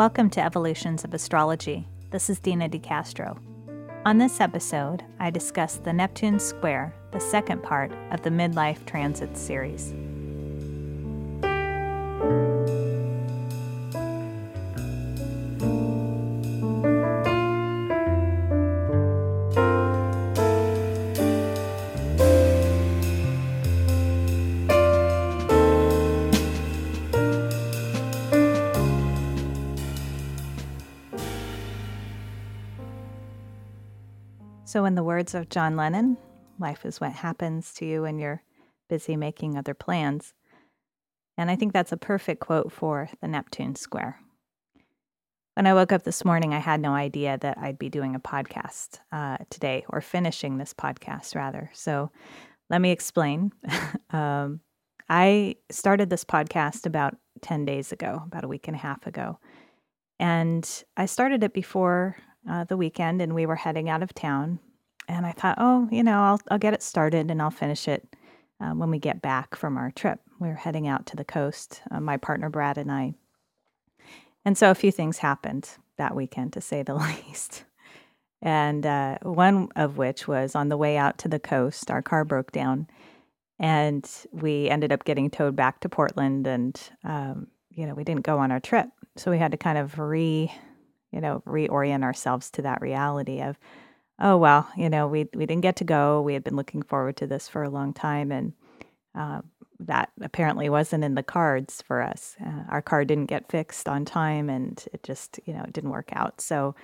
Welcome to Evolutions of Astrology. This is Dena DeCastro. On this episode, I discuss the Neptune Square, the second part of the Midlife Transit series. So, in the words of John Lennon, life is what happens to you when you're busy making other plans. And I think that's a perfect quote for the Neptune Square. When I woke up this morning, I had no idea that I'd be doing a podcast uh, today, or finishing this podcast, rather. So, let me explain. um, I started this podcast about 10 days ago, about a week and a half ago. And I started it before uh, the weekend and we were heading out of town. And I thought, oh, you know, I'll, I'll get it started and I'll finish it uh, when we get back from our trip. We were heading out to the coast, uh, my partner Brad and I. And so a few things happened that weekend, to say the least. And uh, one of which was on the way out to the coast, our car broke down and we ended up getting towed back to Portland. And, um, you know, we didn't go on our trip. So we had to kind of re you know, reorient ourselves to that reality of, oh well, you know, we we didn't get to go. We had been looking forward to this for a long time, and uh, that apparently wasn't in the cards for us. Uh, our car didn't get fixed on time, and it just, you know, it didn't work out. So,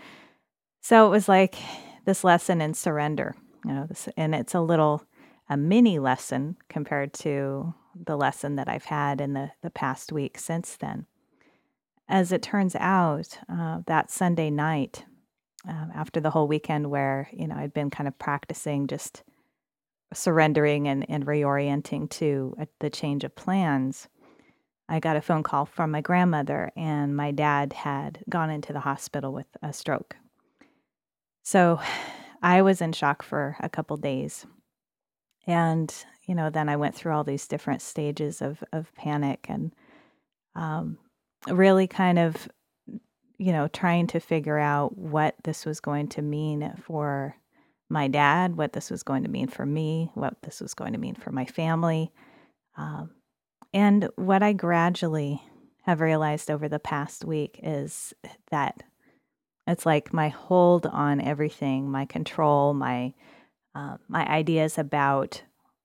so it was like this lesson in surrender, you know, this, and it's a little a mini lesson compared to the lesson that I've had in the the past week since then as it turns out, uh, that Sunday night, uh, after the whole weekend where, you know, I'd been kind of practicing just surrendering and, and reorienting to uh, the change of plans, I got a phone call from my grandmother, and my dad had gone into the hospital with a stroke. So I was in shock for a couple days. And, you know, then I went through all these different stages of, of panic and um, really kind of, you know, trying to figure out what this was going to mean for my dad, what this was going to mean for me, what this was going to mean for my family. Um, and what I gradually have realized over the past week is that it's like my hold on everything, my control, my uh, my ideas about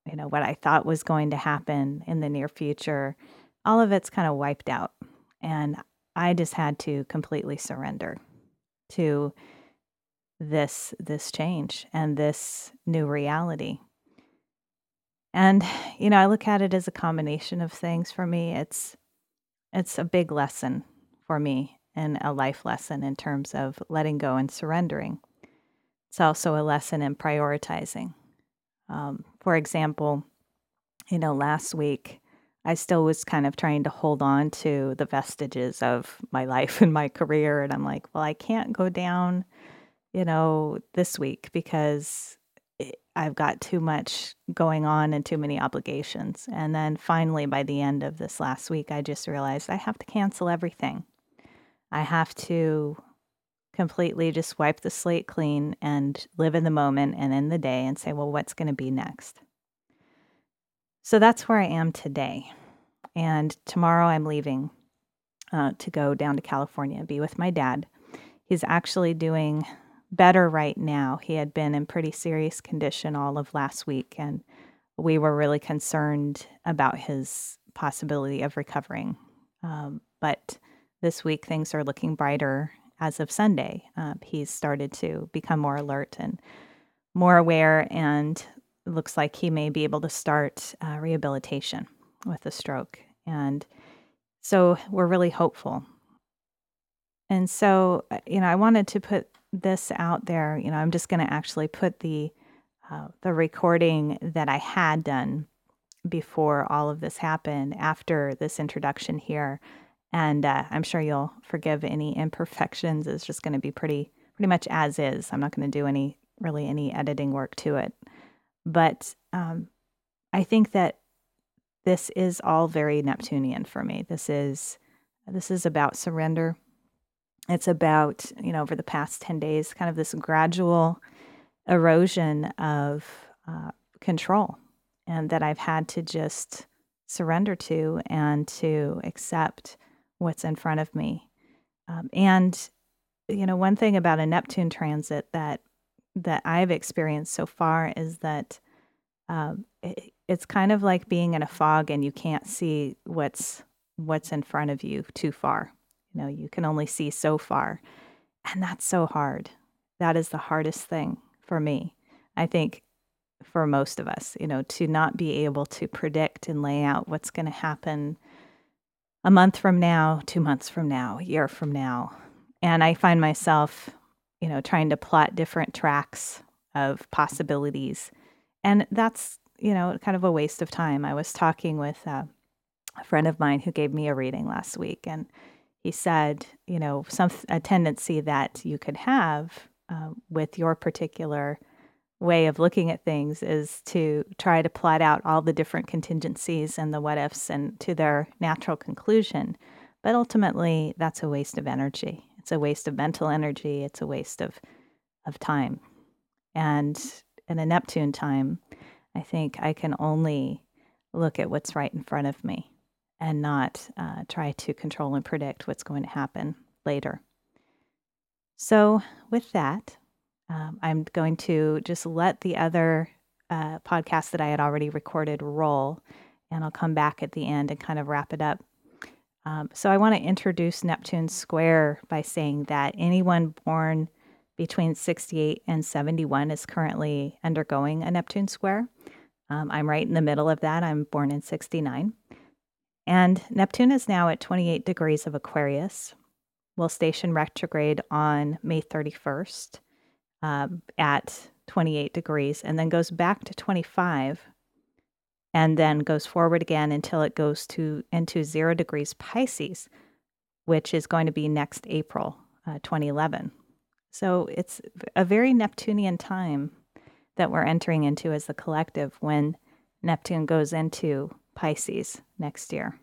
you know what I thought was going to happen in the near future, all of it's kind of wiped out. And I just had to completely surrender to this this change and this new reality. And you know, I look at it as a combination of things for me. It's it's a big lesson for me and a life lesson in terms of letting go and surrendering. It's also a lesson in prioritizing. Um, for example, you know, last week I still was kind of trying to hold on to the vestiges of my life and my career. And I'm like, well, I can't go down, you know, this week because I've got too much going on and too many obligations. And then finally, by the end of this last week, I just realized I have to cancel everything. I have to completely just wipe the slate clean and live in the moment and in the day and say, well, what's going to be next? So that's where I am today. And tomorrow I'm leaving uh, to go down to California and be with my dad. He's actually doing better right now. He had been in pretty serious condition all of last week, and we were really concerned about his possibility of recovering. Um, but this week, things are looking brighter as of Sunday. Uh, he's started to become more alert and more aware, and looks like he may be able to start uh, rehabilitation with a stroke. And so we're really hopeful. And so, uh, you know, I wanted to put this out there. You know, I'm just going to actually put the uh, the recording that I had done before all of this happened after this introduction here, and uh, I'm sure you'll forgive any imperfections. It's just going to be pretty pretty much as is. I'm not going to do any really any editing work to it. But um, I think that this is all very Neptunian for me. This is this is about surrender. It's about, you know, over the past 10 days, kind of this gradual erosion of uh, control and that I've had to just surrender to and to accept what's in front of me. Um, and, you know, one thing about a Neptune transit that that I've experienced so far is that um, it, it's kind of like being in a fog and you can't see what's what's in front of you too far. You know, you can only see so far. And that's so hard. That is the hardest thing for me. I think for most of us, you know, to not be able to predict and lay out what's going to happen a month from now, two months from now, a year from now. And I find myself, you know, trying to plot different tracks of possibilities. And that's, you know, kind of a waste of time. I was talking with uh, a friend of mine who gave me a reading last week, and he said, you know, some a tendency that you could have uh, with your particular way of looking at things is to try to plot out all the different contingencies and the what ifs and to their natural conclusion. But ultimately, that's a waste of energy. It's a waste of mental energy. It's a waste of, of time. And in a Neptune time, I think I can only look at what's right in front of me and not uh, try to control and predict what's going to happen later. So, with that, um, I'm going to just let the other uh, podcast that I had already recorded roll, and I'll come back at the end and kind of wrap it up. Um, so, I want to introduce Neptune Square by saying that anyone born between 68 and 71 is currently undergoing a Neptune Square. Um, I'm right in the middle of that. I'm born in 69. And Neptune is now at 28 degrees of Aquarius. Will station retrograde on May 31st um, at 28 degrees and then goes back to 25 and then goes forward again until it goes to into zero degrees Pisces, which is going to be next April uh, 2011. So it's a very Neptunian time that we're entering into as the collective when Neptune goes into Pisces next year.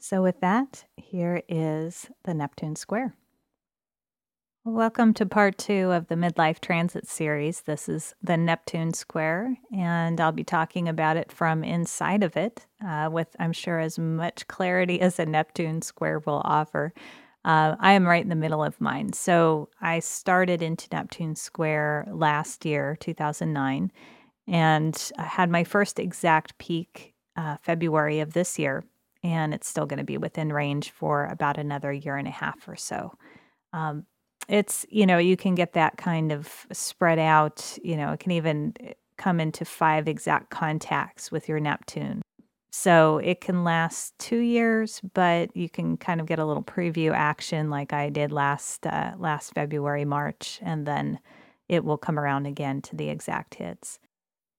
So, with that, here is the Neptune square. Welcome to part two of the Midlife Transit series. This is the Neptune Square, and I'll be talking about it from inside of it uh, with, I'm sure, as much clarity as a Neptune Square will offer. Uh, I am right in the middle of mine. So I started into Neptune Square last year, 2009, and I had my first exact peak uh, February of this year, and it's still going to be within range for about another year and a half or so. Um, it's you know you can get that kind of spread out you know it can even come into five exact contacts with your neptune. So it can last two years but you can kind of get a little preview action like i did last uh, last february march and then it will come around again to the exact hits.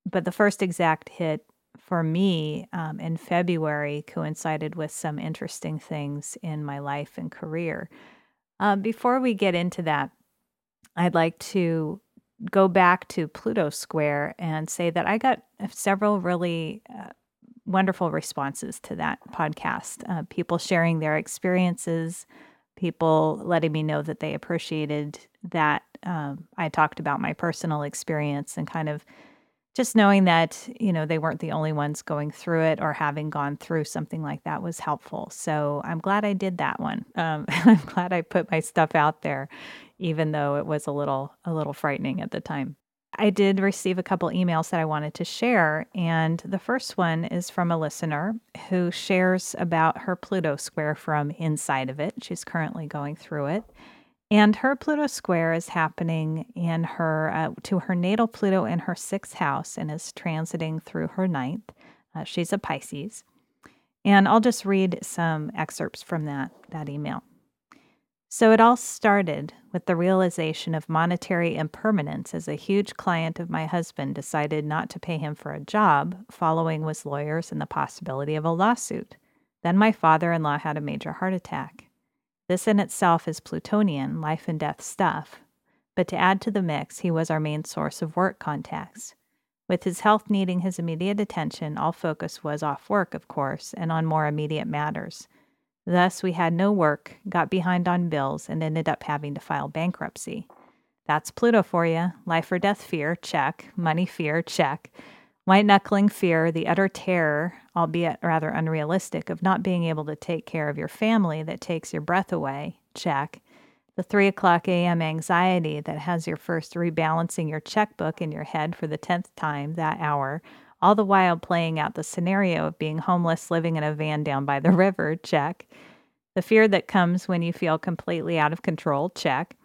But the first exact hit for me um, in february coincided with some interesting things in my life and career um, before we get into that, I'd like to go back to Pluto Square and say that I got several really uh, wonderful responses to that podcast. Uh, people sharing their experiences, people letting me know that they appreciated that um, I talked about my personal experience and kind of just knowing that you know they weren't the only ones going through it or having gone through something like that was helpful. So i'm glad i did that one. Um, i'm glad i put my stuff out there even though it was a little a little frightening at the time. I did receive a couple emails that i wanted to share and the first one is from a listener who shares about her pluto square from inside of it. She's currently going through it and her Pluto square is happening in her uh, to her natal Pluto in her sixth house and is transiting through her ninth. Uh, she's a Pisces. And I'll just read some excerpts from that, that email. So it all started with the realization of monetary impermanence as a huge client of my husband decided not to pay him for a job, following was lawyers and the possibility of a lawsuit. Then my father in law had a major heart attack. This in itself is Plutonian, life and death stuff. But to add to the mix, he was our main source of work contacts. With his health needing his immediate attention, all focus was off work, of course, and on more immediate matters. Thus, we had no work, got behind on bills, and ended up having to file bankruptcy. That's Pluto for you. Life or death fear, check. Money fear, check. White knuckling fear, the utter terror, albeit rather unrealistic, of not being able to take care of your family that takes your breath away, check. The 3 o'clock a.m. anxiety that has your first rebalancing your checkbook in your head for the 10th time that hour, all the while playing out the scenario of being homeless living in a van down by the river, check. The fear that comes when you feel completely out of control, check.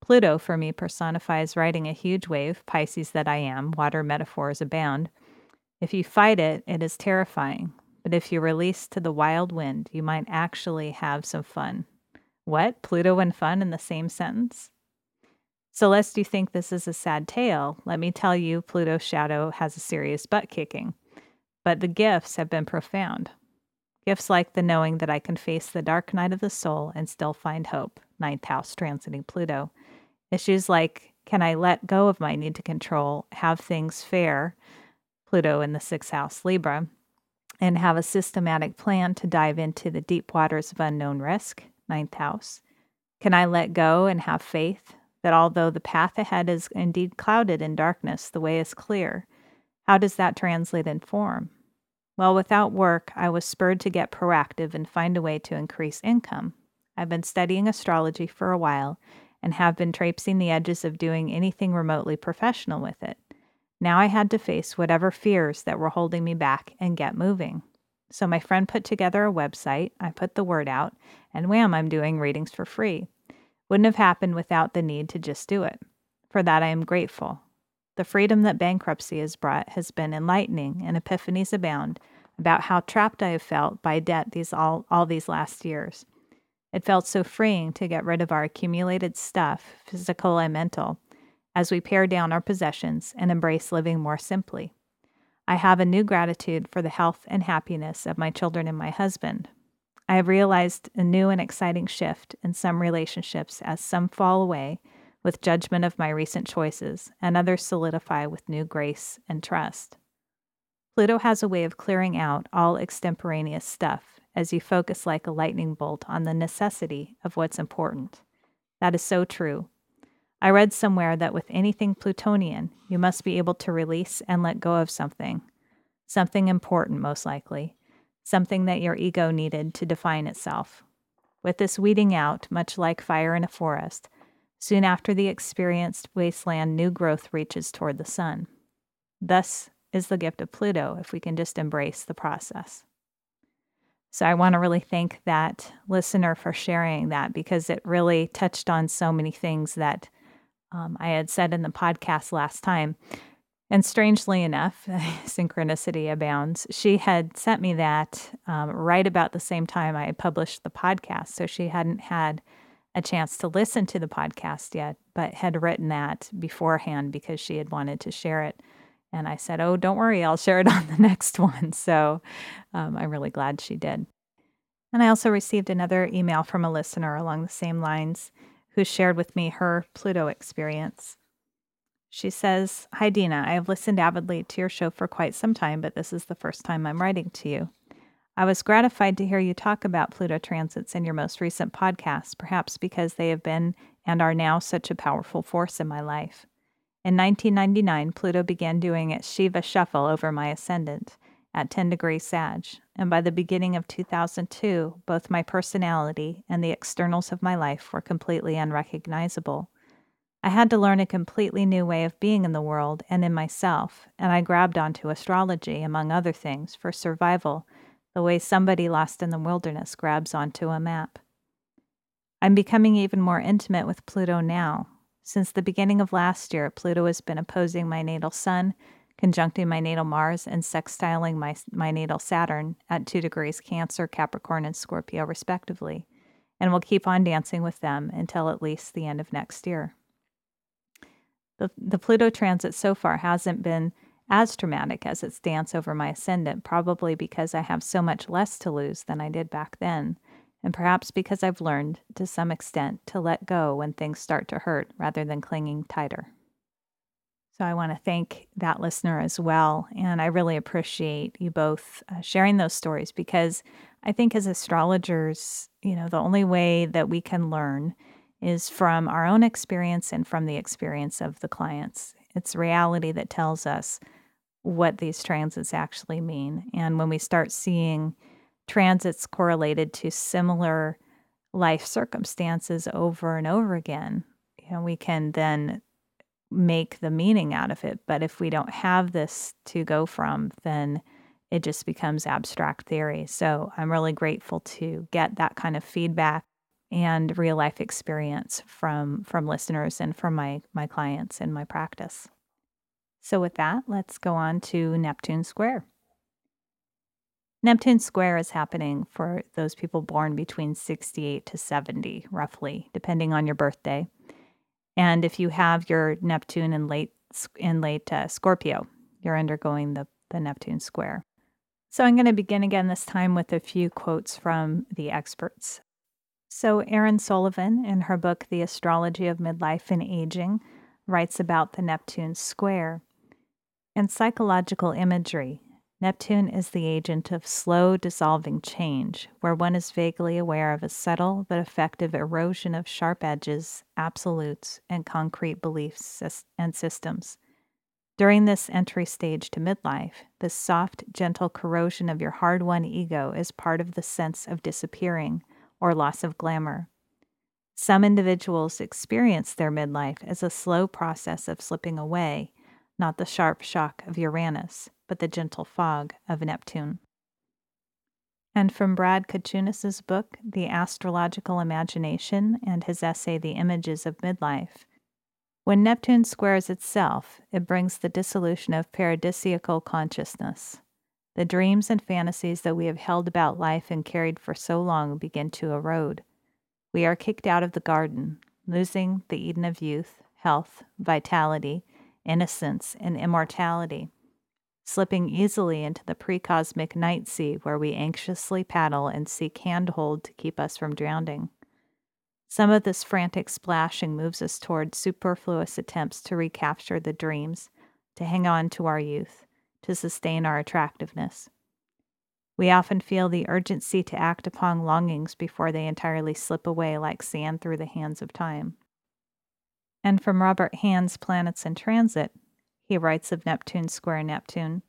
Pluto for me personifies riding a huge wave, Pisces that I am, water metaphors abound. If you fight it, it is terrifying. But if you release to the wild wind, you might actually have some fun. What? Pluto and fun in the same sentence? So, lest you think this is a sad tale, let me tell you Pluto's shadow has a serious butt kicking. But the gifts have been profound. Gifts like the knowing that I can face the dark night of the soul and still find hope, ninth house transiting Pluto. Issues like can I let go of my need to control, have things fair, Pluto in the sixth house, Libra, and have a systematic plan to dive into the deep waters of unknown risk, ninth house? Can I let go and have faith that although the path ahead is indeed clouded in darkness, the way is clear? How does that translate in form? Well, without work, I was spurred to get proactive and find a way to increase income. I've been studying astrology for a while and have been traipsing the edges of doing anything remotely professional with it. Now I had to face whatever fears that were holding me back and get moving. So my friend put together a website, I put the word out, and wham, I'm doing readings for free. Wouldn't have happened without the need to just do it. For that I am grateful. The freedom that bankruptcy has brought has been enlightening, and epiphanies abound about how trapped I have felt by debt these all, all these last years. It felt so freeing to get rid of our accumulated stuff, physical and mental, as we pare down our possessions and embrace living more simply. I have a new gratitude for the health and happiness of my children and my husband. I have realized a new and exciting shift in some relationships as some fall away with judgment of my recent choices and others solidify with new grace and trust. Pluto has a way of clearing out all extemporaneous stuff as you focus like a lightning bolt on the necessity of what's important. That is so true, I read somewhere that with anything Plutonian, you must be able to release and let go of something, something important, most likely, something that your ego needed to define itself. With this weeding out, much like fire in a forest, soon after the experienced wasteland, new growth reaches toward the sun. Thus is the gift of Pluto if we can just embrace the process. So I want to really thank that listener for sharing that because it really touched on so many things that um, I had said in the podcast last time. And strangely enough, synchronicity abounds. She had sent me that um, right about the same time I published the podcast. So she hadn't had a chance to listen to the podcast yet, but had written that beforehand because she had wanted to share it. And I said, Oh, don't worry, I'll share it on the next one. So um, I'm really glad she did. And I also received another email from a listener along the same lines who shared with me her Pluto experience. She says, Hi, Dena. I have listened avidly to your show for quite some time, but this is the first time I'm writing to you. I was gratified to hear you talk about Pluto transits in your most recent podcast, perhaps because they have been and are now such a powerful force in my life. In 1999, Pluto began doing its Shiva shuffle over my ascendant at 10 degrees Sag, and by the beginning of 2002, both my personality and the externals of my life were completely unrecognizable. I had to learn a completely new way of being in the world and in myself, and I grabbed onto astrology, among other things, for survival, the way somebody lost in the wilderness grabs onto a map. I'm becoming even more intimate with Pluto now. Since the beginning of last year, Pluto has been opposing my natal sun conjuncting my natal Mars and sextiling my, my natal Saturn at two degrees Cancer, Capricorn, and Scorpio, respectively, and will keep on dancing with them until at least the end of next year. The, the Pluto transit so far hasn't been as traumatic as its dance over my ascendant, probably because I have so much less to lose than I did back then, and perhaps because I've learned, to some extent, to let go when things start to hurt rather than clinging tighter. So I want to thank that listener as well. And I really appreciate you both uh, sharing those stories because I think as astrologers, you know, the only way that we can learn is from our own experience and from the experience of the clients. It's reality that tells us what these transits actually mean. And when we start seeing transits correlated to similar life circumstances over and over again, you know, we can then make the meaning out of it. But if we don't have this to go from, then it just becomes abstract theory. So I'm really grateful to get that kind of feedback and real life experience from from listeners and from my my clients in my practice. So with that, let's go on to Neptune Square. Neptune Square is happening for those people born between 68 to 70, roughly, depending on your birthday. And if you have your Neptune in late in late uh, Scorpio, you're undergoing the, the Neptune Square. So I'm going to begin again this time with a few quotes from the experts. So Erin Sullivan, in her book The Astrology of Midlife and Aging, writes about the Neptune Square. and psychological imagery, Neptune is the agent of slow dissolving change, where one is vaguely aware of a subtle but effective erosion of sharp edges, absolutes, and concrete beliefs and systems. During this entry stage to midlife, the soft, gentle corrosion of your hard won ego is part of the sense of disappearing or loss of glamour. Some individuals experience their midlife as a slow process of slipping away, not the sharp shock of Uranus but the gentle fog of Neptune. And from Brad Kochunas' book, The Astrological Imagination, and his essay, The Images of Midlife, when Neptune squares itself, it brings the dissolution of paradisiacal consciousness. The dreams and fantasies that we have held about life and carried for so long begin to erode. We are kicked out of the garden, losing the Eden of youth, health, vitality, innocence, and immortality slipping easily into the precosmic night sea where we anxiously paddle and seek handhold to keep us from drowning. Some of this frantic splashing moves us toward superfluous attempts to recapture the dreams, to hang on to our youth, to sustain our attractiveness. We often feel the urgency to act upon longings before they entirely slip away like sand through the hands of time. And from Robert Hand's Planets in Transit, he writes of Neptune square Neptune.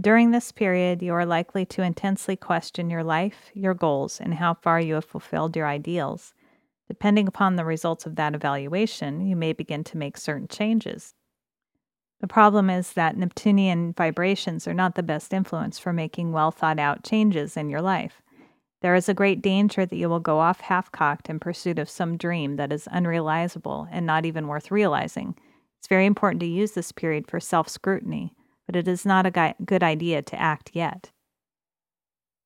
During this period, you are likely to intensely question your life, your goals, and how far you have fulfilled your ideals. Depending upon the results of that evaluation, you may begin to make certain changes. The problem is that Neptunian vibrations are not the best influence for making well thought out changes in your life. There is a great danger that you will go off half cocked in pursuit of some dream that is unrealizable and not even worth realizing it's very important to use this period for self scrutiny, but it is not a good idea to act yet.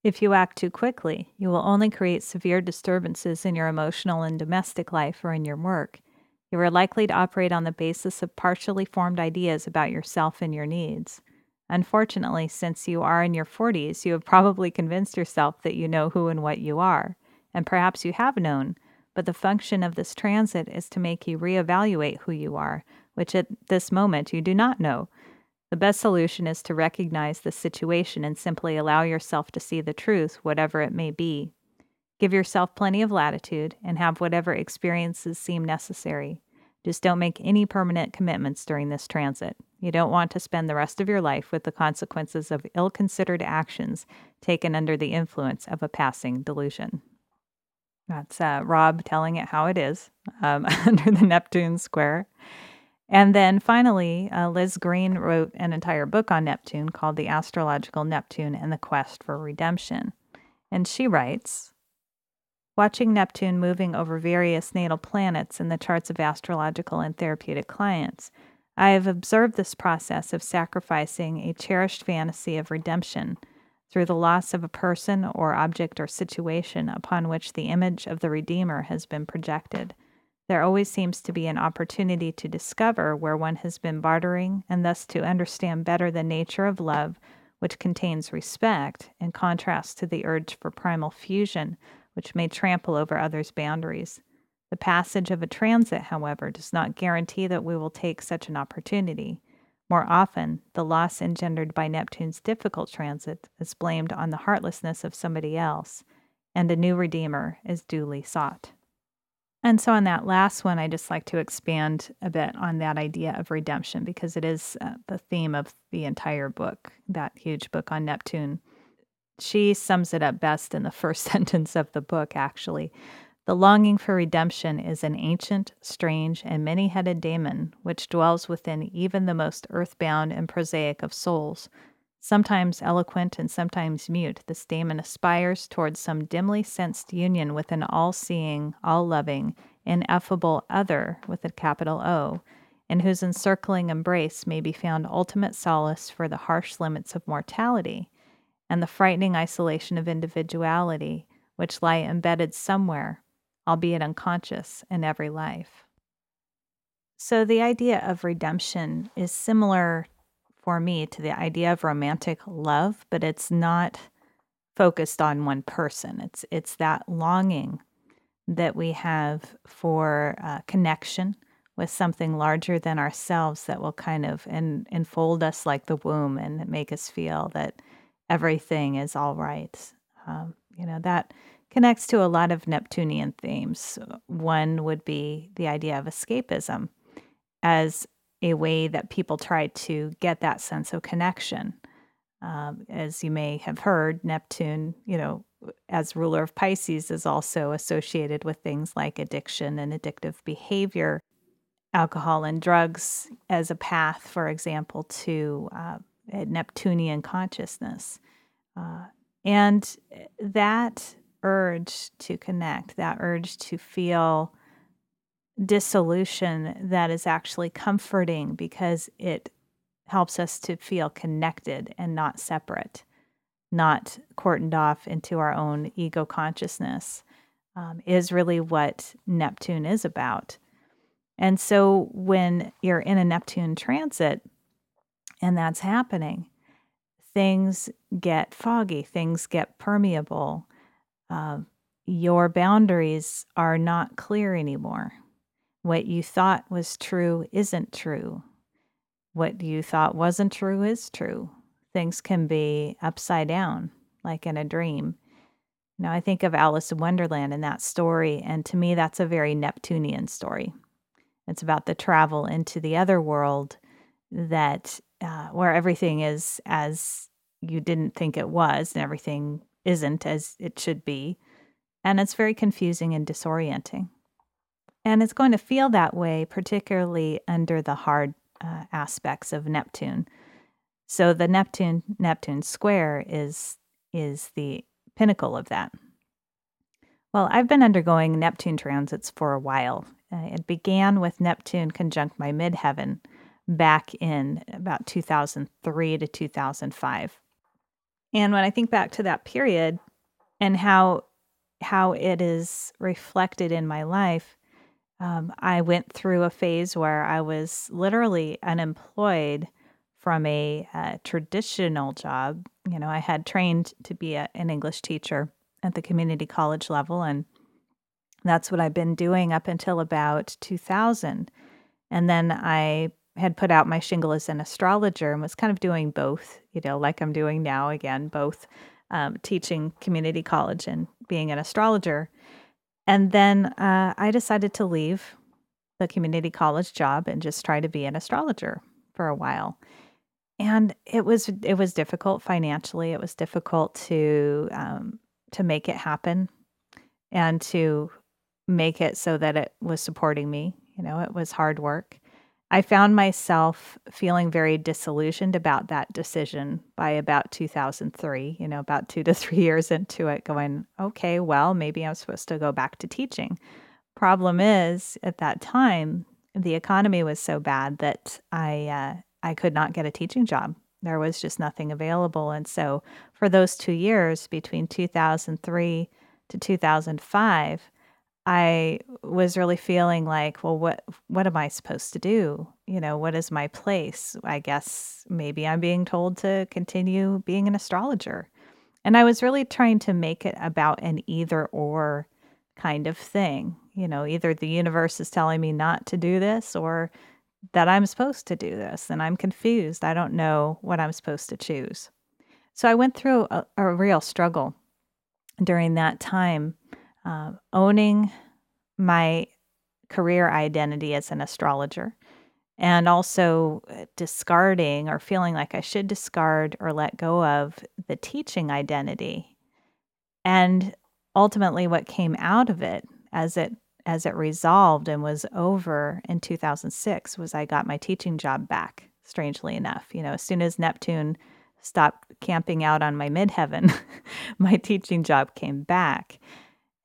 If you act too quickly, you will only create severe disturbances in your emotional and domestic life or in your work. You are likely to operate on the basis of partially formed ideas about yourself and your needs. Unfortunately, since you are in your 40s, you have probably convinced yourself that you know who and what you are, and perhaps you have known, but the function of this transit is to make you reevaluate who you are which at this moment you do not know. The best solution is to recognize the situation and simply allow yourself to see the truth, whatever it may be. Give yourself plenty of latitude and have whatever experiences seem necessary. Just don't make any permanent commitments during this transit. You don't want to spend the rest of your life with the consequences of ill considered actions taken under the influence of a passing delusion. That's uh, Rob telling it how it is um, under the Neptune square. And then finally, uh, Liz Greene wrote an entire book on Neptune called The Astrological Neptune and the Quest for Redemption. And she writes Watching Neptune moving over various natal planets in the charts of astrological and therapeutic clients, I have observed this process of sacrificing a cherished fantasy of redemption through the loss of a person or object or situation upon which the image of the Redeemer has been projected there always seems to be an opportunity to discover where one has been bartering and thus to understand better the nature of love, which contains respect, in contrast to the urge for primal fusion, which may trample over others' boundaries. The passage of a transit, however, does not guarantee that we will take such an opportunity. More often, the loss engendered by Neptune's difficult transit is blamed on the heartlessness of somebody else, and a new redeemer is duly sought. And so, on that last one, I just like to expand a bit on that idea of redemption because it is uh, the theme of the entire book, that huge book on Neptune. She sums it up best in the first sentence of the book, actually. The longing for redemption is an ancient, strange, and many headed daemon which dwells within even the most earthbound and prosaic of souls. Sometimes eloquent and sometimes mute, this daemon aspires towards some dimly sensed union with an all seeing, all loving, ineffable other with a capital O, in whose encircling embrace may be found ultimate solace for the harsh limits of mortality and the frightening isolation of individuality which lie embedded somewhere albeit unconscious, in every life. So, the idea of redemption is similar for me to the idea of romantic love, but it's not focused on one person. It's, it's that longing that we have for uh, connection with something larger than ourselves that will kind of en- enfold us like the womb and make us feel that everything is all right. Um, you know, that connects to a lot of Neptunian themes. One would be the idea of escapism as a way that people try to get that sense of connection. Um, as you may have heard, Neptune, you know, as ruler of Pisces, is also associated with things like addiction and addictive behavior, alcohol and drugs as a path, for example, to uh, Neptunian consciousness. Uh, and that urge to connect, that urge to feel dissolution that is actually comforting because it helps us to feel connected and not separate, not cordoned off into our own ego consciousness, um, is really what Neptune is about. And so when you're in a Neptune transit and that's happening, things get foggy, things get permeable, uh, your boundaries are not clear anymore. What you thought was true isn't true. What you thought wasn't true is true. Things can be upside down, like in a dream. Now, I think of Alice in Wonderland in that story, and to me, that's a very Neptunian story. It's about the travel into the other world that uh, where everything is as you didn't think it was, and everything isn't as it should be. And it's very confusing and disorienting. And it's going to feel that way, particularly under the hard uh, aspects of Neptune. So the Neptune Neptune square is is the pinnacle of that. Well, I've been undergoing Neptune transits for a while. Uh, it began with Neptune conjunct my midheaven back in about 2003 to 2005. And when I think back to that period and how how it is reflected in my life, um, I went through a phase where I was literally unemployed from a, a traditional job. You know, I had trained to be a, an English teacher at the community college level, and that's what I've been doing up until about 2000. And then I had put out my shingle as an astrologer and was kind of doing both, you know, like I'm doing now again, both um, teaching community college and being an astrologer. And then uh, I decided to leave the community college job and just try to be an astrologer for a while. And it was it was difficult financially. It was difficult to um, to make it happen and to make it so that it was supporting me. You know, it was hard work. I found myself feeling very disillusioned about that decision by about 2003, you know, about two to three years into it, going, okay, well, maybe I'm supposed to go back to teaching. Problem is, at that time, the economy was so bad that I, uh, I could not get a teaching job. There was just nothing available. And so for those two years between 2003 to 2005, I was really feeling like, well, what what am I supposed to do? You know, what is my place? I guess maybe I'm being told to continue being an astrologer. And I was really trying to make it about an either or kind of thing. You know, either the universe is telling me not to do this or that I'm supposed to do this and I'm confused. I don't know what I'm supposed to choose. So I went through a, a real struggle during that time, uh, owning my career identity as an astrologer and also uh, discarding or feeling like I should discard or let go of the teaching identity. And ultimately what came out of it as it as it resolved and was over in 2006 was I got my teaching job back strangely enough. You know, as soon as Neptune stopped camping out on my midheaven, my teaching job came back.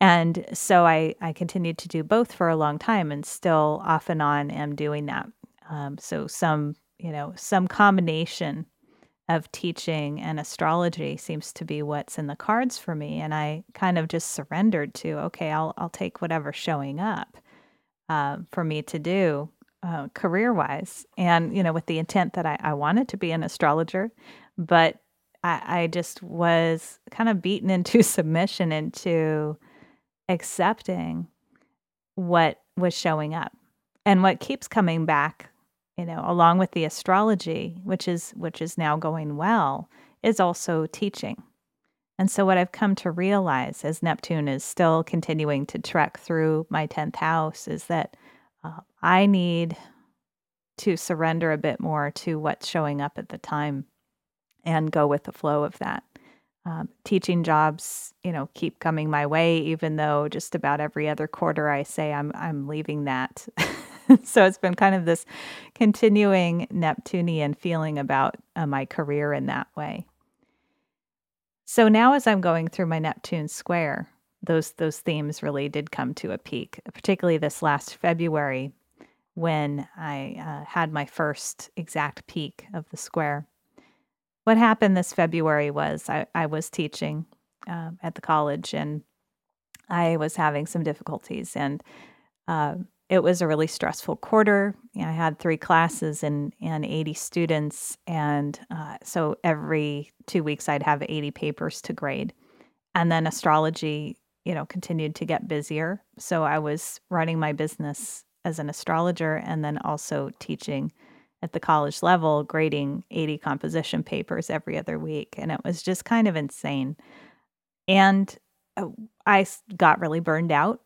And so I, I continued to do both for a long time and still off and on am doing that. Um, so some, you know, some combination of teaching and astrology seems to be what's in the cards for me. And I kind of just surrendered to, okay, I'll, I'll take whatever's showing up uh, for me to do uh, career wise. And, you know, with the intent that I, I wanted to be an astrologer, but I, I just was kind of beaten into submission into accepting what was showing up. And what keeps coming back, you know, along with the astrology, which is which is now going well, is also teaching. And so what I've come to realize as Neptune is still continuing to trek through my 10th house is that uh, I need to surrender a bit more to what's showing up at the time and go with the flow of that. Um, teaching jobs, you know, keep coming my way, even though just about every other quarter I say I'm I'm leaving that. so it's been kind of this continuing Neptunian feeling about uh, my career in that way. So now, as I'm going through my Neptune square, those those themes really did come to a peak, particularly this last February when I uh, had my first exact peak of the square what happened this February was I, I was teaching uh, at the college and I was having some difficulties, and uh, it was a really stressful quarter. I had three classes and, and 80 students, and uh, so every two weeks I'd have 80 papers to grade. And then astrology, you know, continued to get busier. So I was running my business as an astrologer and then also teaching at the college level grading 80 composition papers every other week. And it was just kind of insane. And uh, I got really burned out.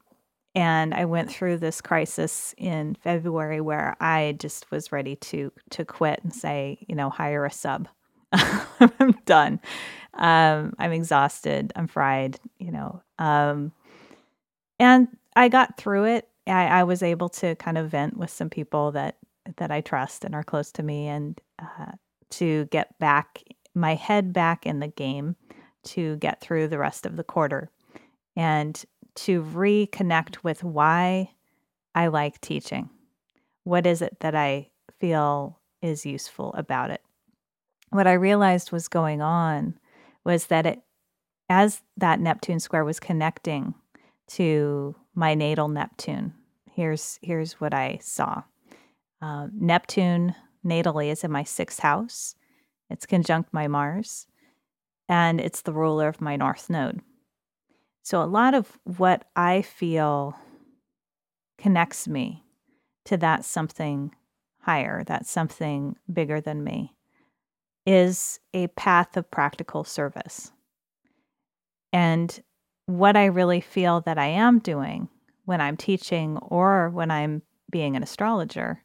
And I went through this crisis in February where I just was ready to to quit and say, you know, hire a sub. I'm done. Um, I'm exhausted. I'm fried. You know. Um, and I got through it. I, I was able to kind of vent with some people that that I trust and are close to me, and uh, to get back my head back in the game to get through the rest of the quarter and to reconnect with why I like teaching. What is it that I feel is useful about it? What I realized was going on was that it, as that Neptune square was connecting to my natal Neptune, here's here's what I saw. Uh, Neptune natally is in my sixth house. It's conjunct my Mars, and it's the ruler of my North Node. So, a lot of what I feel connects me to that something higher, that something bigger than me, is a path of practical service. And what I really feel that I am doing when I'm teaching or when I'm being an astrologer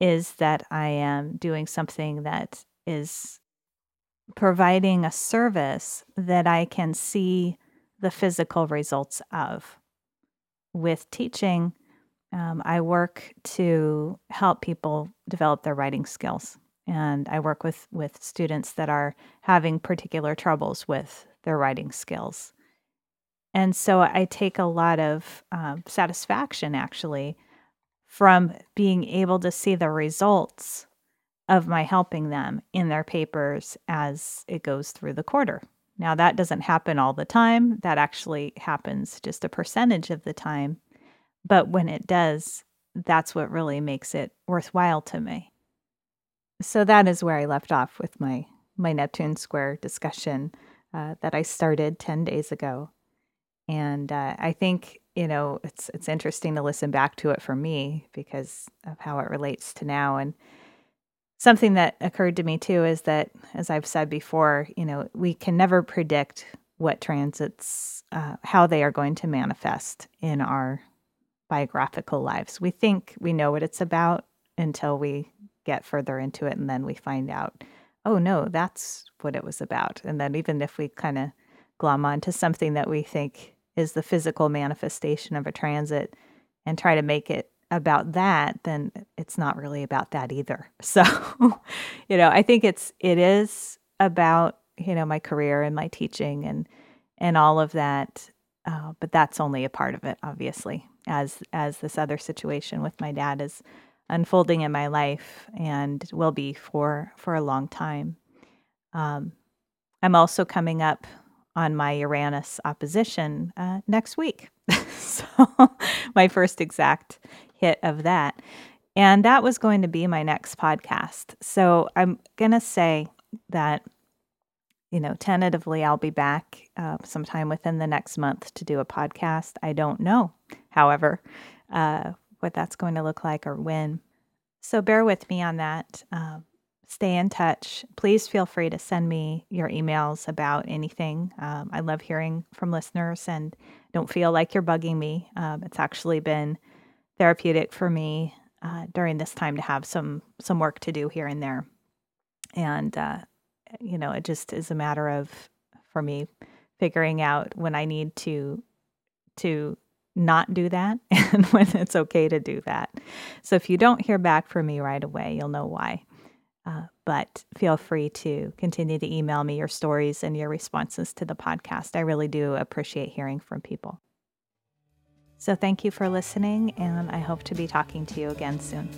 is that I am doing something that is providing a service that I can see the physical results of. With teaching, um, I work to help people develop their writing skills. And I work with, with students that are having particular troubles with their writing skills. And so I take a lot of um, satisfaction actually from being able to see the results of my helping them in their papers as it goes through the quarter. Now, that doesn't happen all the time. That actually happens just a percentage of the time. But when it does, that's what really makes it worthwhile to me. So that is where I left off with my, my Neptune Square discussion uh, that I started 10 days ago. And uh, I think you know, it's it's interesting to listen back to it for me because of how it relates to now. And something that occurred to me too is that, as I've said before, you know, we can never predict what transits, uh, how they are going to manifest in our biographical lives. We think we know what it's about until we get further into it, and then we find out, oh no, that's what it was about. And then even if we kind of glom onto something that we think is the physical manifestation of a transit and try to make it about that, then it's not really about that either. So, you know, I think it's it is about you know my career and my teaching and and all of that, uh, but that's only a part of it, obviously. As as this other situation with my dad is unfolding in my life and will be for for a long time. Um, I'm also coming up on my Uranus opposition uh, next week. so, my first exact hit of that. And that was going to be my next podcast. So, I'm going to say that, you know, tentatively, I'll be back uh, sometime within the next month to do a podcast. I don't know, however, uh, what that's going to look like or when. So, bear with me on that. Um, stay in touch. Please feel free to send me your emails about anything. Um, I love hearing from listeners and don't feel like you're bugging me. Um, it's actually been therapeutic for me uh, during this time to have some some work to do here and there. And uh, you know, it just is a matter of for me figuring out when I need to to not do that and when it's okay to do that. So if you don't hear back from me right away, you'll know why. Uh, but feel free to continue to email me your stories and your responses to the podcast. I really do appreciate hearing from people. So, thank you for listening, and I hope to be talking to you again soon.